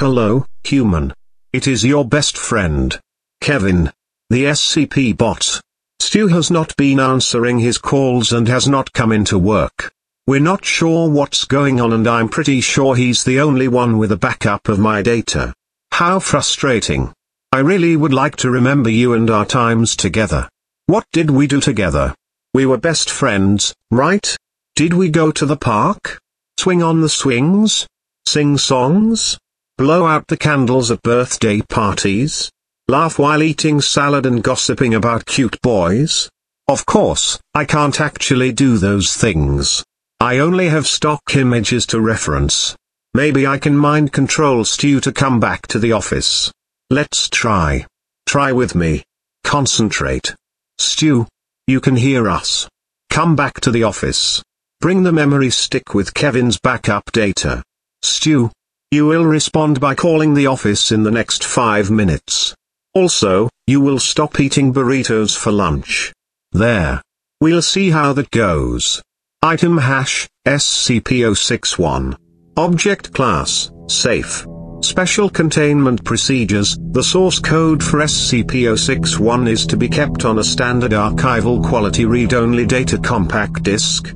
Hello, human. It is your best friend. Kevin. The SCP bot. Stu has not been answering his calls and has not come into work. We're not sure what's going on and I'm pretty sure he's the only one with a backup of my data. How frustrating. I really would like to remember you and our times together. What did we do together? We were best friends, right? Did we go to the park? Swing on the swings? Sing songs? Blow out the candles at birthday parties? Laugh while eating salad and gossiping about cute boys? Of course, I can't actually do those things. I only have stock images to reference. Maybe I can mind control Stu to come back to the office. Let's try. Try with me. Concentrate. Stu. You can hear us. Come back to the office. Bring the memory stick with Kevin's backup data. Stu. You will respond by calling the office in the next 5 minutes. Also, you will stop eating burritos for lunch. There. We'll see how that goes. Item hash, SCP-061. Object class, safe. Special containment procedures, the source code for SCP-061 is to be kept on a standard archival quality read-only data compact disk.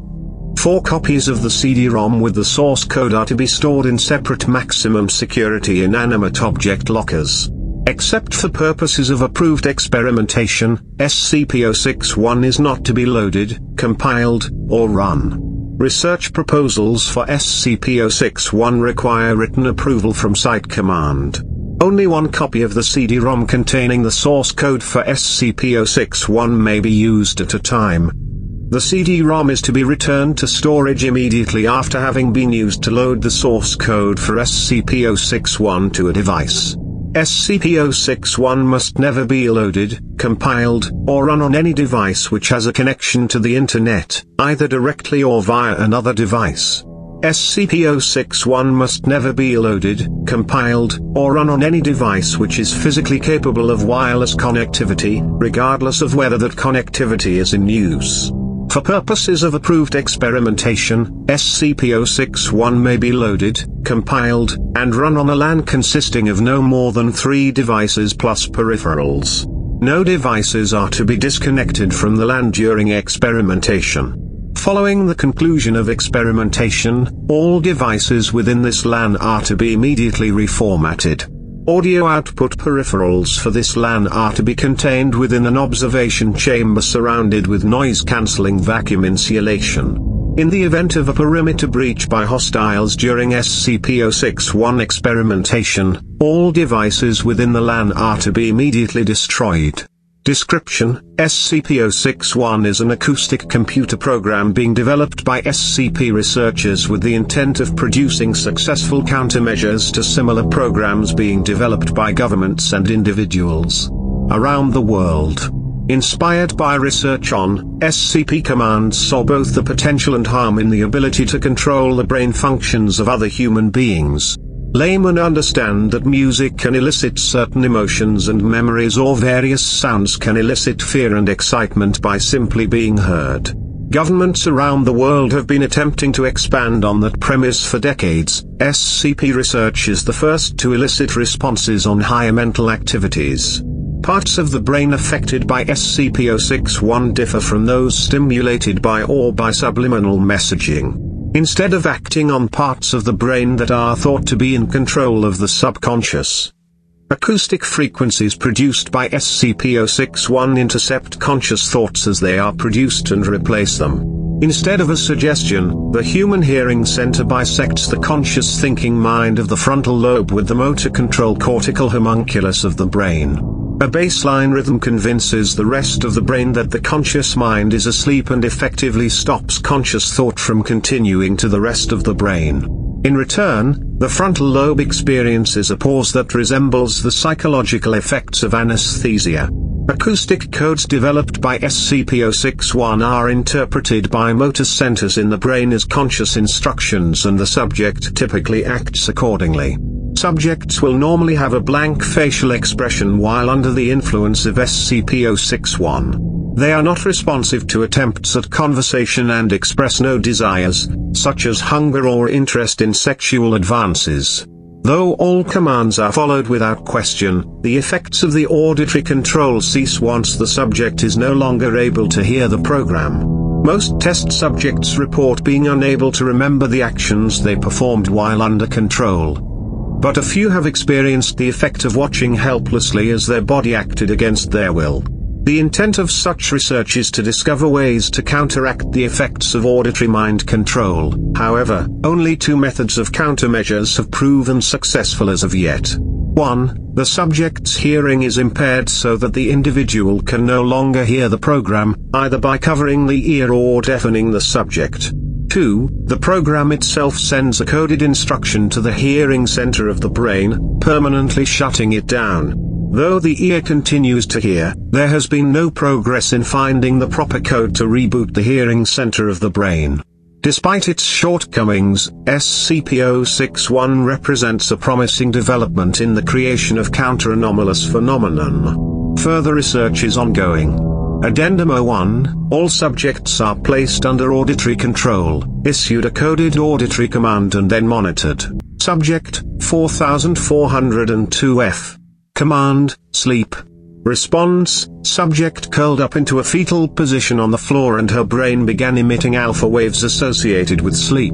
Four copies of the CD-ROM with the source code are to be stored in separate maximum security inanimate object lockers. Except for purposes of approved experimentation, SCP-061 is not to be loaded, compiled, or run. Research proposals for SCP-061 require written approval from Site Command. Only one copy of the CD-ROM containing the source code for SCP-061 may be used at a time. The CD-ROM is to be returned to storage immediately after having been used to load the source code for SCP-061 to a device. SCP-061 must never be loaded, compiled, or run on any device which has a connection to the Internet, either directly or via another device. SCP-061 must never be loaded, compiled, or run on any device which is physically capable of wireless connectivity, regardless of whether that connectivity is in use. For purposes of approved experimentation, SCP-061 may be loaded, compiled, and run on a LAN consisting of no more than three devices plus peripherals. No devices are to be disconnected from the LAN during experimentation. Following the conclusion of experimentation, all devices within this LAN are to be immediately reformatted. Audio output peripherals for this LAN are to be contained within an observation chamber surrounded with noise-cancelling vacuum insulation. In the event of a perimeter breach by hostiles during SCP-061 experimentation, all devices within the LAN are to be immediately destroyed. Description, SCP-061 is an acoustic computer program being developed by SCP researchers with the intent of producing successful countermeasures to similar programs being developed by governments and individuals around the world. Inspired by research on, SCP commands saw both the potential and harm in the ability to control the brain functions of other human beings. Laymen understand that music can elicit certain emotions and memories or various sounds can elicit fear and excitement by simply being heard. Governments around the world have been attempting to expand on that premise for decades. SCP research is the first to elicit responses on higher mental activities. Parts of the brain affected by SCP-061 differ from those stimulated by or by subliminal messaging. Instead of acting on parts of the brain that are thought to be in control of the subconscious. Acoustic frequencies produced by SCP-061 intercept conscious thoughts as they are produced and replace them. Instead of a suggestion, the human hearing center bisects the conscious thinking mind of the frontal lobe with the motor control cortical homunculus of the brain. A baseline rhythm convinces the rest of the brain that the conscious mind is asleep and effectively stops conscious thought from continuing to the rest of the brain. In return, the frontal lobe experiences a pause that resembles the psychological effects of anesthesia. Acoustic codes developed by SCP-061 are interpreted by motor centers in the brain as conscious instructions and the subject typically acts accordingly. Subjects will normally have a blank facial expression while under the influence of SCP-061. They are not responsive to attempts at conversation and express no desires, such as hunger or interest in sexual advances. Though all commands are followed without question, the effects of the auditory control cease once the subject is no longer able to hear the program. Most test subjects report being unable to remember the actions they performed while under control but a few have experienced the effect of watching helplessly as their body acted against their will. The intent of such research is to discover ways to counteract the effects of auditory mind control. However, only two methods of countermeasures have proven successful as of yet. 1. The subject's hearing is impaired so that the individual can no longer hear the program, either by covering the ear or deafening the subject. 2. The program itself sends a coded instruction to the hearing center of the brain, permanently shutting it down. Though the ear continues to hear, there has been no progress in finding the proper code to reboot the hearing center of the brain. Despite its shortcomings, SCP-061 represents a promising development in the creation of counter-anomalous phenomenon. Further research is ongoing. Addendum 01, all subjects are placed under auditory control, issued a coded auditory command and then monitored. Subject, 4402F. Command, sleep. Response, subject curled up into a fetal position on the floor and her brain began emitting alpha waves associated with sleep.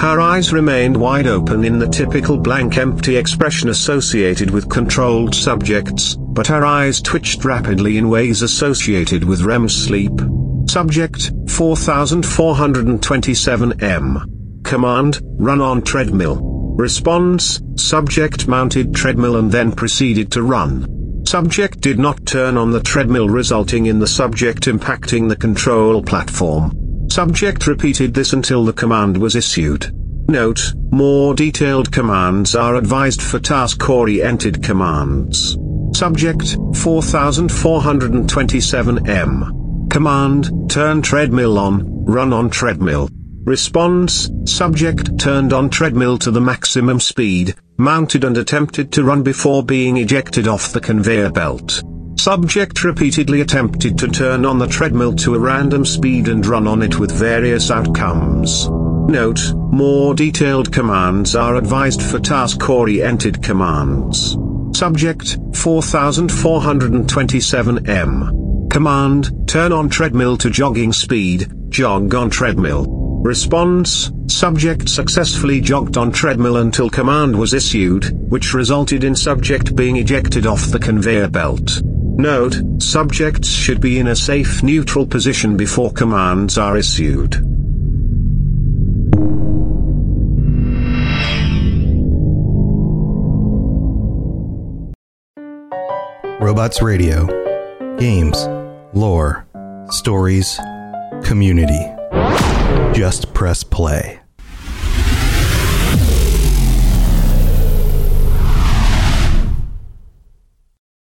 Her eyes remained wide open in the typical blank empty expression associated with controlled subjects, but her eyes twitched rapidly in ways associated with REM sleep. Subject, 4427M. Command, run on treadmill. Response, subject mounted treadmill and then proceeded to run. Subject did not turn on the treadmill resulting in the subject impacting the control platform. Subject repeated this until the command was issued. Note, more detailed commands are advised for task-oriented commands. Subject, 4427M. Command, turn treadmill on, run on treadmill. Response, subject turned on treadmill to the maximum speed, mounted and attempted to run before being ejected off the conveyor belt. Subject repeatedly attempted to turn on the treadmill to a random speed and run on it with various outcomes. Note, more detailed commands are advised for task-oriented commands. Subject, 4427M. Command, turn on treadmill to jogging speed, jog on treadmill. Response, subject successfully jogged on treadmill until command was issued, which resulted in subject being ejected off the conveyor belt. Note, subjects should be in a safe neutral position before commands are issued. Robots Radio. Games, lore, stories, community. Just press play.